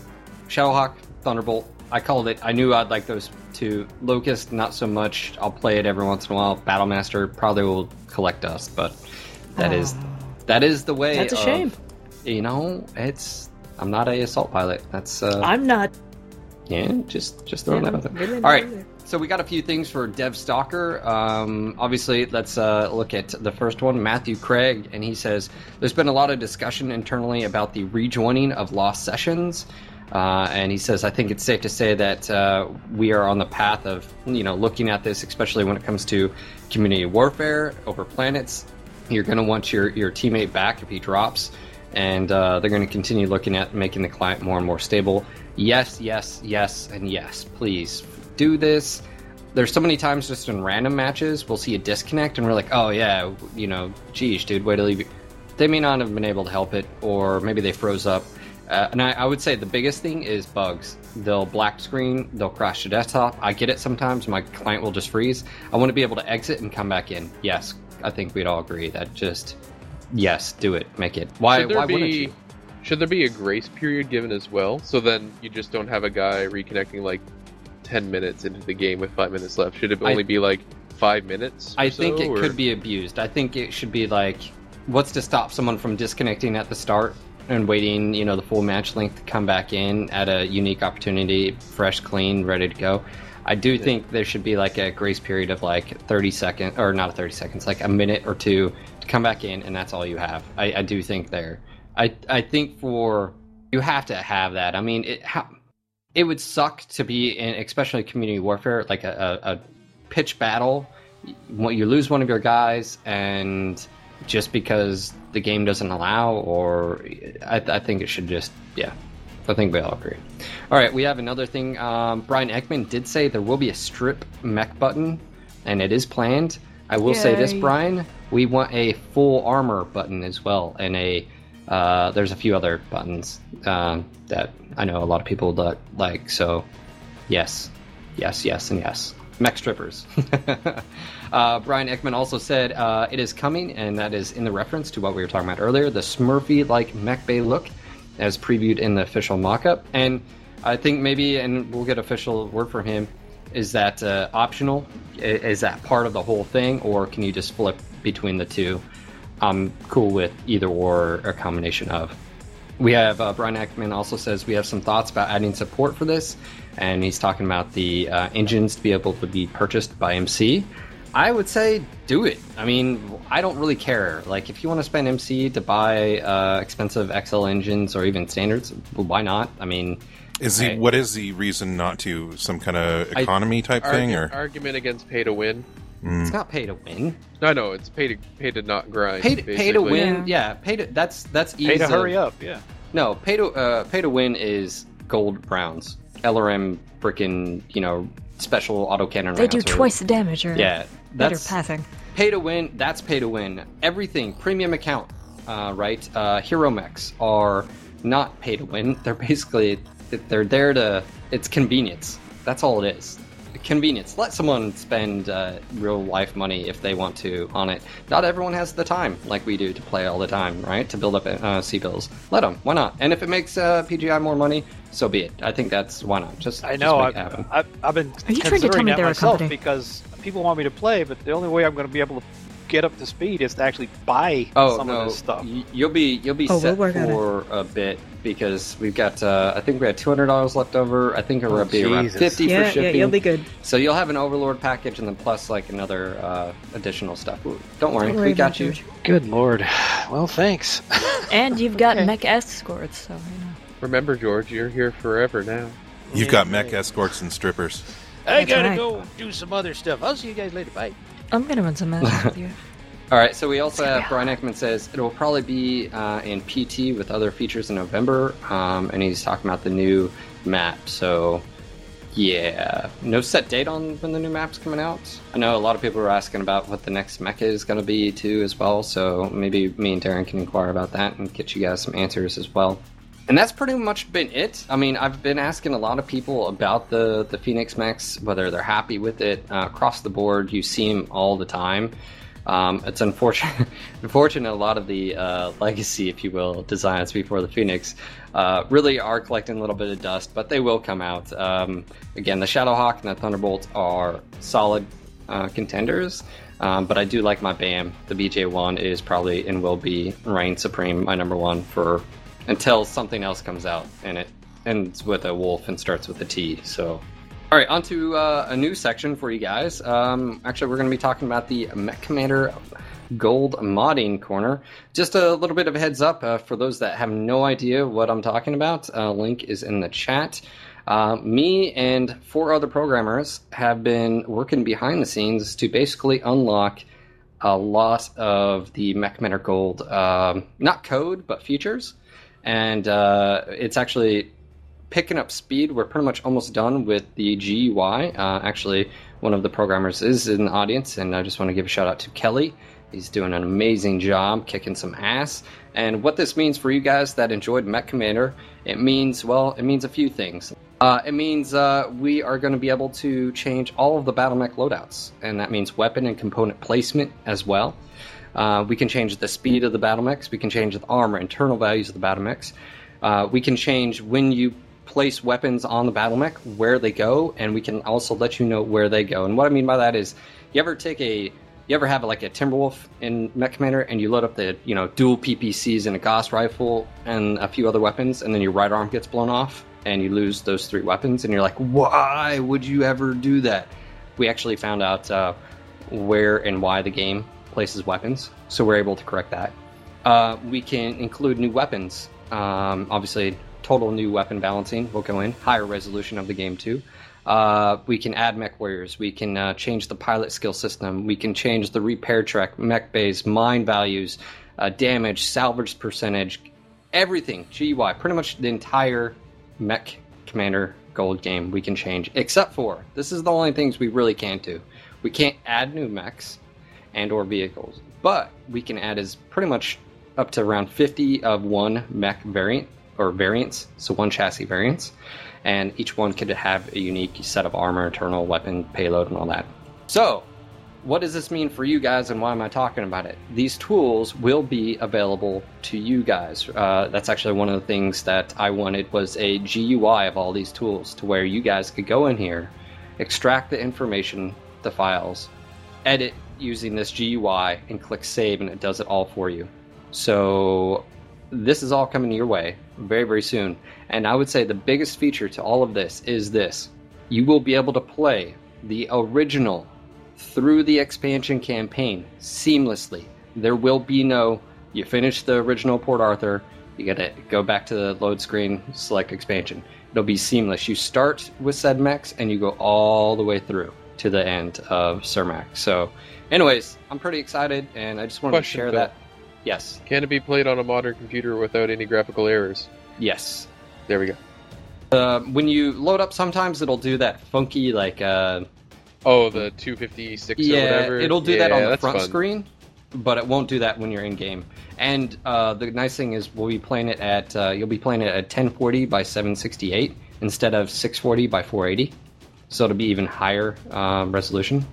Shadowhawk, Thunderbolt. I called it. I knew I'd like those two. Locust, not so much. I'll play it every once in a while. Battlemaster probably will collect us, but that is that is the way. That's a of- shame. You know, it's. I'm not a assault pilot. That's uh, I'm not. yeah, just just throwing Yeah, that out there. really All right, either. so we got a few things for Dev Stalker. Um, obviously, let's uh, look at the first one, Matthew Craig, and he says there's been a lot of discussion internally about the rejoining of lost sessions. Uh, and he says, I think it's safe to say that uh, we are on the path of, you know, looking at this, especially when it comes to community warfare over planets. You're going to want your, your teammate back if he drops and uh, they're going to continue looking at making the client more and more stable. Yes, yes, yes, and yes. Please do this. There's so many times just in random matches we'll see a disconnect and we're like, oh yeah, you know, geez, dude, way to leave. you." They may not have been able to help it, or maybe they froze up. Uh, and I, I would say the biggest thing is bugs. They'll black screen, they'll crash the desktop. I get it sometimes. My client will just freeze. I want to be able to exit and come back in. Yes, I think we'd all agree that just yes, do it, make it. Why? Why wouldn't be you? should there be a grace period given as well? So then you just don't have a guy reconnecting like ten minutes into the game with five minutes left. Should it I- only be like five minutes? I think so, it or- could be abused. I think it should be like, what's to stop someone from disconnecting at the start and waiting, you know, the full match length to come back in at a unique opportunity, fresh, clean, ready to go. I do think there should be like a grace period of like 30 seconds, or not 30 seconds, like a minute or two to come back in, and that's all you have. I, I do think there. I I think for you have to have that. I mean, it how, it would suck to be in, especially community warfare, like a, a, a pitch battle you lose one of your guys and just because the game doesn't allow or I, I think it should just yeah. I think we all agree. All right we have another thing. Um, bryan ekman did say there will be a strip mech button and it is planned. I will say this bryan we want a full armor button as well and a uh, there's a few other buttons um, that i know a lot of people that like so Yes, yes, yes, and yes. Mech strippers. uh, Bryan Ekman also said uh, it is coming, and that is in the reference to what we were talking about earlier the Smurfy like mech bay look, as previewed in the official mock up. And I think maybe, and we'll get official word from him, is that uh, optional? Is that part of the whole thing, or can you just flip between the two? I'm cool with either or, a combination of. We have uh, Bryan Ekman also says we have some thoughts about adding support for this, and he's talking about the uh, engines to be able to be purchased by MC. I would say do it. I mean, I don't really care. Like, if you want to spend MC to buy uh, expensive XL engines or even standards, well, why not? I mean, Is the I- what is the reason not to? Some kind of I- economy type thing, or argument against pay to win. it's not pay to win. No, no, it's pay to pay to not grind. Pay to, pay to basically. win. Yeah, pay to. That's that's easy. Pay to hurry up. Yeah. No, pay to uh, pay to win is gold rounds. LRM freaking you know special autocannon They do twice the damage or Yeah, better that's pathing. pay to win. That's pay to win. Everything premium account, uh, right? Uh, hero mechs are not pay to win. They're basically they're there to. It's convenience. That's all it is. Convenience. Let someone spend uh, real life money if they want to on it. Not everyone has the time like we do to play all the time, right? To build up uh, C bills. Let them. Why not? And if it makes uh, PGI more money, so be it. I think that's why not. Just I just know. make I've, it happen. I've, I've been Are you trying to tell me that they're a company? because people want me to play, but the only way I'm going to be able to get up to speed is to actually buy Oh some no, of this stuff. y- you'll be you'll be Oh, set we'll work on it. for a bit because we've got uh, I think we had two hundred dollars left over. I think we're Oh, gonna be around Jesus. fifty for shipping. yeah, you'll be good. So you'll have an Overlord package and then plus like another uh, additional stuff. Don't worry, Don't worry we got about you. it. Good lord. Well, thanks. And you've got mech escorts, so you know. Remember, George, you're here forever now. You've got mech escorts and strippers. I That's gotta right. go do some other stuff. I'll see you guys later. Bye. I'm gonna run some matches with you. All right, so we also have Bryan Ekman says it will probably be uh, in PT with other features in November, um, and he's talking about the new map. So, yeah, no set date on when the new map's coming out. I know a lot of people are asking about what the next mecha is going to be too, as well. So maybe me and Darren can inquire about that and get you guys some answers as well. And that's pretty much been it. I mean, I've been asking a lot of people about the the Phoenix mechs, whether they're happy with it uh, across the board. You see them all the time. Um, it's unfortunate, unfortunate. A lot of the uh, legacy, if you will, designs before the Phoenix uh, really are collecting a little bit of dust, but they will come out. Um, again, the Shadowhawk and the Thunderbolt are solid uh, contenders. Um, but I do like my BAM. The BJ1 is probably and will be reign supreme, my number one for until something else comes out and it ends with a wolf and starts with a T. So, all right, on to uh, a new section for you guys. Um, actually, we're going to be talking about the Mech Commander Gold modding corner. Just a little bit of a heads up uh, for those that have no idea what I'm talking about. Uh, link is in the chat. Uh, me and four other programmers have been working behind the scenes to basically unlock a lot of the Mech Commander Gold, um, not code, but features. And uh, it's actually picking up speed. We're pretty much almost done with the GUI. Uh, actually, one of the programmers is in the audience, and I just want to give a shout out to Kelly. He's doing an amazing job, kicking some ass. And what this means for you guys that enjoyed Mech Commander, it means, well, it means a few things. Uh, it means uh, we are going to be able to change all of the Battle Mech loadouts, and that means weapon and component placement as well. Uh, we can change the speed of the battle mechs. We can change the armor, internal values of the battle mechs. Uh, we can change when you place weapons on the battle mech where they go, and we can also let you know where they go. And what I mean by that is, you ever take a, you ever have like a Timberwolf in Mech Commander, and you load up the you know dual PPCs and a Gauss rifle and a few other weapons, and then your right arm gets blown off, and you lose those three weapons, and you're like, why would you ever do that? We actually found out uh, where and why the game places weapons, so we're able to correct that. Uh, we can include new weapons. Um, obviously, total new weapon balancing will go in. Higher resolution of the game too. Uh, we can add mech warriors. We can uh, change the pilot skill system. We can change the repair track, mech base, mine values, uh, damage, salvage percentage, everything. GUI, pretty much the entire mech commander gold game we can change, except for this is the only things we really can't do. We can't add new mechs and or vehicles. But we can add is pretty much up to around 50 of one mech variant or variants, so one chassis variants, and each one could have a unique set of armor, internal weapon, payload, and all that. So, what does this mean for you guys, and why am I talking about it? These tools will be available to you guys. Uh, that's actually one of the things that I wanted was a GUI of all these tools, to where you guys could go in here, extract the information, the files, edit using this GUI and click save, and it does it all for you. So this is all coming your way very, very soon. And I would say the biggest feature to all of this is this you will be able to play the original through the expansion campaign seamlessly. There will be no, you finish the original Port Arthur, you gotta go back to the load screen, select expansion. It'll be seamless. You start with mechs and you go all the way through to the end of Cermac. So, anyways, I'm pretty excited and I just wanted Question, to share that. Yes, Can it be played on a modern computer without any graphical errors? yes. There we go. Uh, when you load up, sometimes it'll do that funky, like, uh, Oh, the 256 or yeah, whatever. it'll do that on the front fun. screen, but it won't do that when you're in game. And uh, the nice thing is, we'll be playing it at uh, you'll be playing it at 1040 by 768 instead of 640 by 480, so it'll be even higher uh, resolution.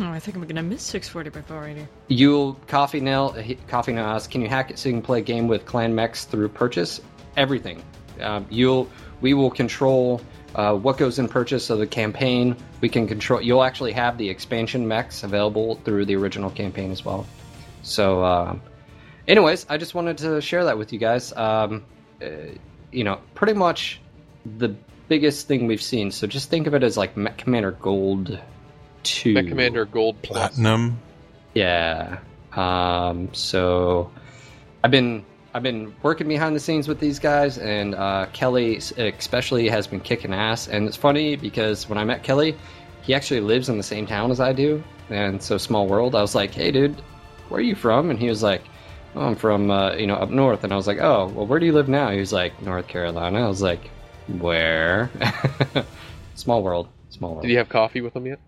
Oh, I think I'm gonna miss 640 by 480. You'll coffee nail coffee nail asks, can you hack it so you can play a game with clan mechs through purchase? Everything. Um, you'll we will control uh, what goes in purchase of the campaign. We can control. You'll actually have the expansion mechs available through the original campaign as well. So, uh, anyways, I just wanted to share that with you guys. Um, uh, you know, pretty much the biggest thing we've seen. So just think of it as like Commander Gold Two, Mech Commander Gold Plus. Platinum. Yeah. Um, so I've been I've been working behind the scenes with these guys, and uh, Kelly especially has been kicking ass. And it's funny because when I met Kelly, he actually lives in the same town as I do, and so small world. I was like, "Hey, dude, where are you from?" And he was like, "Oh, I'm from uh, you know up north." And I was like, "Oh, well, where do you live now?" He was like, "North Carolina." I was like, "Where?" small world. Small world. Did you have coffee with him yet?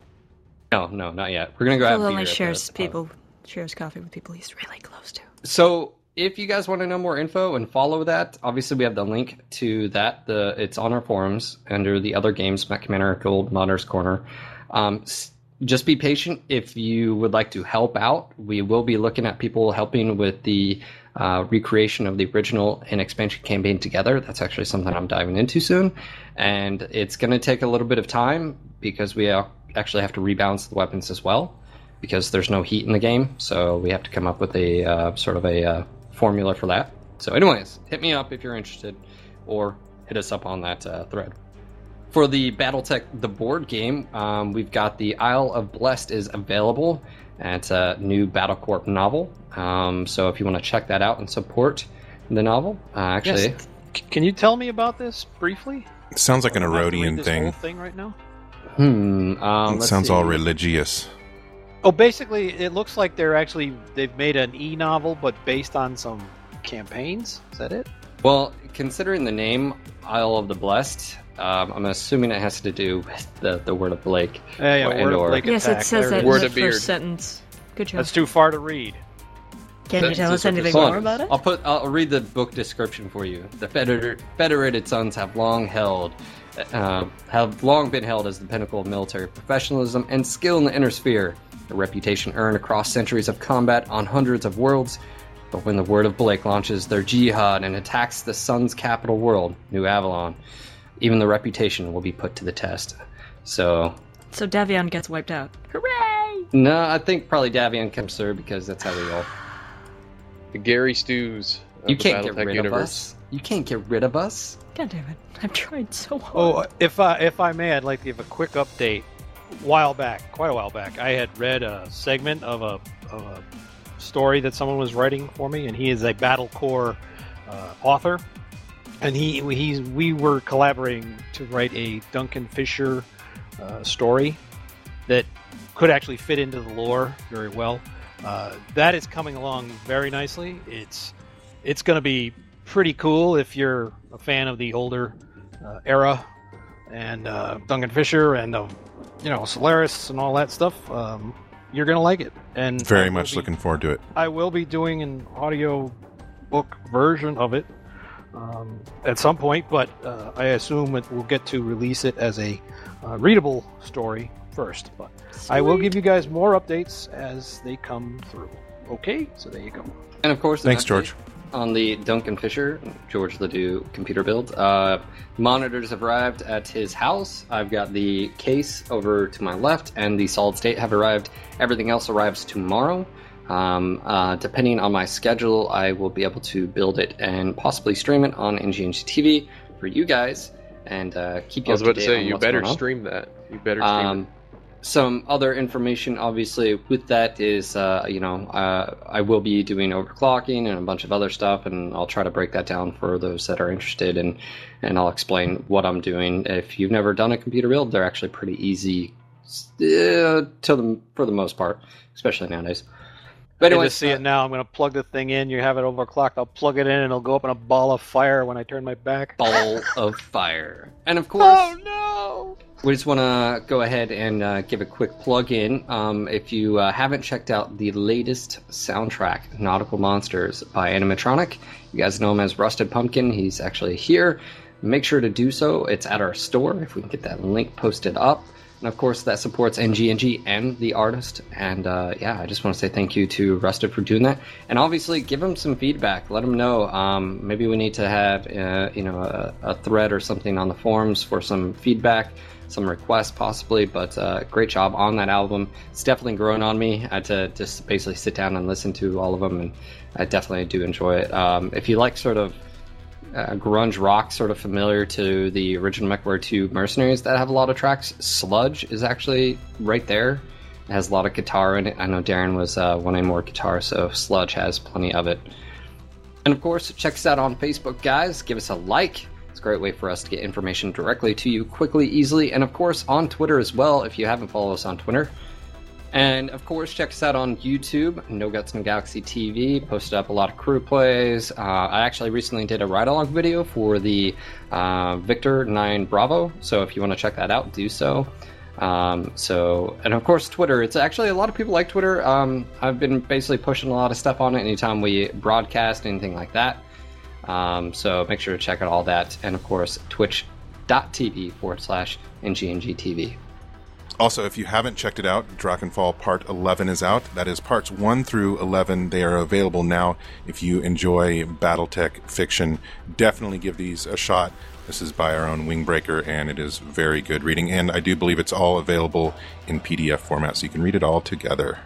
No, no, not yet. We're gonna go Phil only shares the people shares coffee with people he's really close to. So if you guys want to know more info and follow that, obviously we have the link to that. The it's on our forums under the other games, Mech Commander Gold Modders Corner. Um, s- just be patient if you would like to help out. We will be looking at people helping with the uh, recreation of the original and expansion campaign together. That's actually something I'm diving into soon, and it's going to take a little bit of time because we uh, actually have to rebalance the weapons as well because there's no heat in the game. So we have to come up with a uh, sort of a uh, formula for that. So, anyways, hit me up if you're interested, or hit us up on that uh, thread. For the BattleTech the board game, um, we've got the Isle of Blessed is available. It's a new BattleCorp novel. Um, so if you want to check that out and support the novel, uh, actually, Yes. C- Can you tell me about this briefly? Sounds like an I'm about to read Erodian thing. whole thing right now. Hmm, um, It sounds see. all religious. Oh, basically, it looks like they're actually they've made an e novel, but based on some campaigns. Is that it? Well, considering the name Isle of the Blessed, um, I'm assuming it has to do with the, the word of Blake. Yeah, yeah. Or- Word of Blake Yes, attack. it says There that it in is. The of beard. first sentence. Good job. That's too far to read. Can you tell us anything more about it? I'll put. I'll read the book description for you. The Federated Sons have long held, uh, have long been held as the pinnacle of military professionalism and skill in the inner sphere. A reputation earned across centuries of combat on hundreds of worlds. But when the word of Blake launches their jihad and attacks the Sun's capital world, New Avalon, even the reputation will be put to the test. So, So Davion gets wiped out. Hooray! no, I think probably Davion comes through because that's how we roll. The Gary Stews. Of You can't get Battletech rid universe. of us. You can't get rid of us. God damn it! I've tried so hard. Oh, if I if I may, I'd like to give a quick update. A while back, quite a while back, I had read a segment of a, of a story that someone was writing for me, and he is a BattleCorp uh, author, and he he's we were collaborating to write a Duncan Fisher uh, story that could actually fit into the lore very well. Uh, that is coming along very nicely. It's it's going to be pretty cool if you're a fan of the older uh, era and uh, Duncan Fisher and um, you know Solaris and all that stuff. Um, you're gonna like it, and Very much be- looking forward to it. I will be doing an audio book version of it um, at some point, but uh, I assume it will get to release it as a uh, readable story first. But I will give you guys more updates as they come through. Okay, so there you go. And of course, an Thanks, update George. On the Duncan Fisher, George Ledoux computer build, uh, monitors have arrived at his house. I've got the case over to my left, and the solid state have arrived. Everything else arrives tomorrow. Um, uh, depending on my schedule, I will be able to build it and possibly stream it on NGNG TV for you guys and uh, keep you I was about to say you better stream that. You better stream Um, some other information, obviously, with that is, uh, you know, uh, I will be doing overclocking and a bunch of other stuff, and I'll try to break that down for those that are interested, and and I'll explain what I'm doing. If you've never done a computer build, they're actually pretty easy, uh, to the for the most part, especially nowadays. But anyway, to see uh, it now. I'm going to plug the thing in. You have it overclocked. I'll plug it in, and it'll go up in a ball of fire when I turn my back. ball of fire, and of course. Oh no! We just want to go ahead and uh, give a quick plug in. Um, if you uh, haven't checked out the latest soundtrack, Nautical Monsters by Animatronic, you guys know him as Rusted Pumpkin. He's actually here. Make sure to do so. It's at our store. If we can get that link posted up, And of course, that supports NGNG and the artist. And uh, yeah, I just want to say thank you to Rusted for doing that. And obviously, give him some feedback. Let him know. Um, maybe we need to have uh, you know a, a, thread or something on the forums for some feedback, some requests possibly. But uh, great job on that album. It's definitely grown on me. I had to just basically sit down and listen to all of them, and I definitely do enjoy it. Um, if you like sort of uh, grunge rock, sort of familiar to the original MechWarrior 2 Mercenaries that have a lot of tracks. Sludge is actually right there. It has a lot of guitar in it. I know Darren was uh, wanting more guitar, so Sludge has plenty of it. And of course, check us out on Facebook, guys. Give us a like. It's a great way for us to get information directly to you quickly, easily, and of course on Twitter as well if you haven't followed us on Twitter. And of course, check us out on YouTube, No Guts No Galaxy TV. Posted up a lot of crew plays. Uh, I actually recently did a ride along video for the uh, Victor 9 Bravo. So if you want to check that out, do so. Um, so, and of course, Twitter. It's actually a lot of people like Twitter. Um, I've been basically pushing a lot of stuff on it anytime we broadcast, anything like that. Um, so make sure to check out all that. And of course, twitch.tv forward slash NGNGTV. Also, if you haven't checked it out, Drakenfall Part 11 is out. That is parts 1 through 11. They are available now. If you enjoy Battletech fiction, definitely give these a shot. This is by our own Wingbreaker, and it is very good reading. And I do believe it's all available in PDF format, so you can read it all together.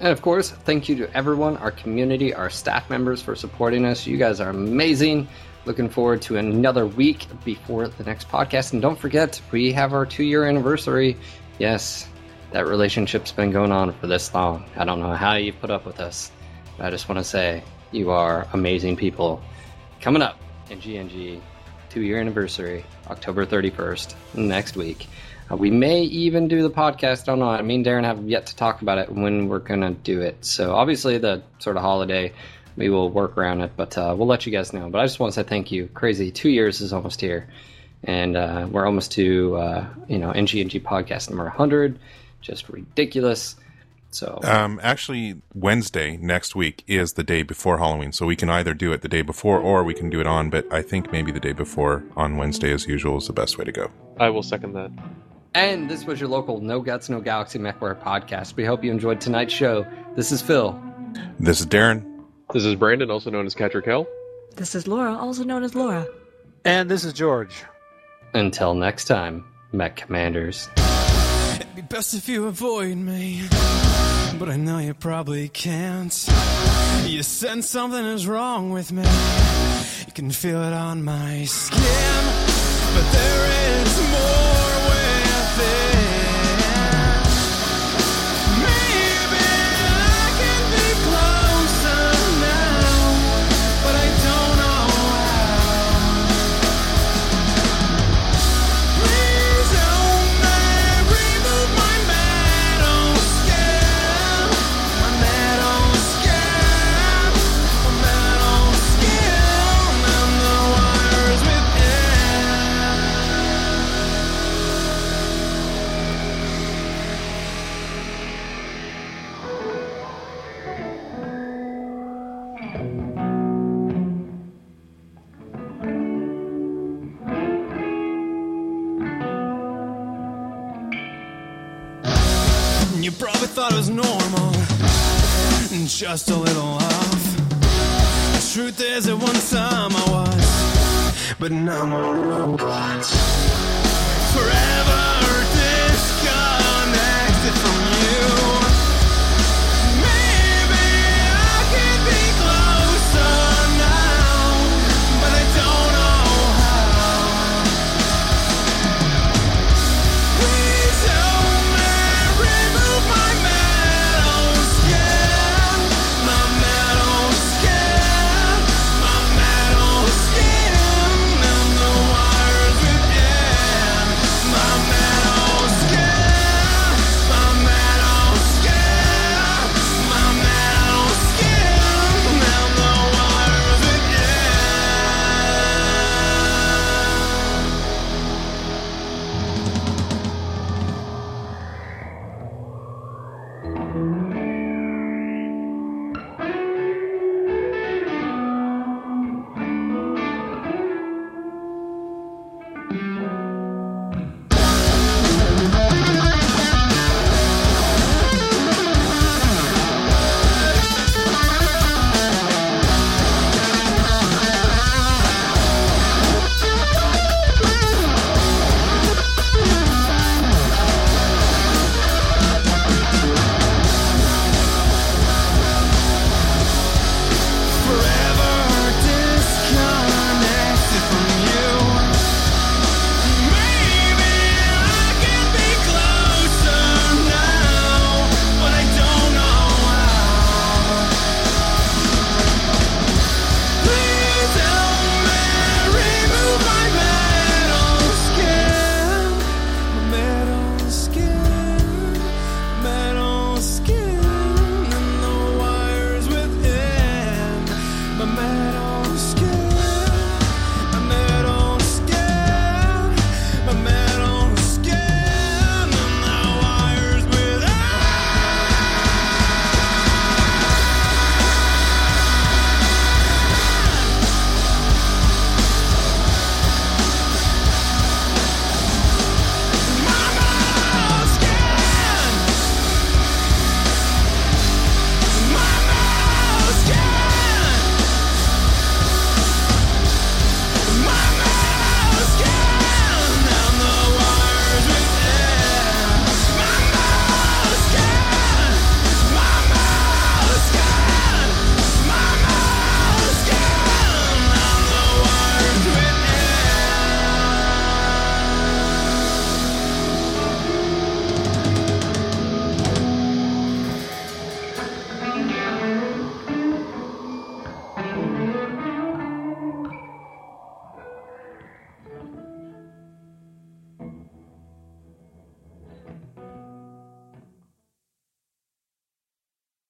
And of course, thank you to everyone, our community, our staff members for supporting us. You guys are amazing. Looking forward to another week before the next podcast. And don't forget, we have our two year anniversary yes, that relationship's been going on for this long. I don't know how you put up with us. I just want to say you are amazing people. Coming up in GNG, two year anniversary, October 31st, next week. Uh, we may even do the podcast. I don't know. I mean, Darren have yet to talk about it when we're going to do it. So obviously, the sort of holiday, we will work around it, but uh, we'll let you guys know. But I just want to say thank you. Crazy. Two years is almost here and uh, we're almost to uh, you know NGNG podcast number 100. Just ridiculous. So um, actually, Wednesday next week is the day before Halloween, so we can either do it the day before or we can do it on. But I think maybe the day before on Wednesday, as usual, is the best way to go. I will second that. And this was your local No Guts No Galaxy MechWarrior podcast. We hope you enjoyed tonight's show. This is Phil. This is Darren. This is Brandon, also known as Catcher Kel. This is Laura, also known as Laura. And this is George. Until next time, Mech Commanders. It'd be best if you avoid me, but I know you probably can't. You sense something is wrong with me. You can feel it on my skin, but there is more with it. Thought it was normal, and just a little off. Truth is, at one time I was, but now I'm a robot. Forever.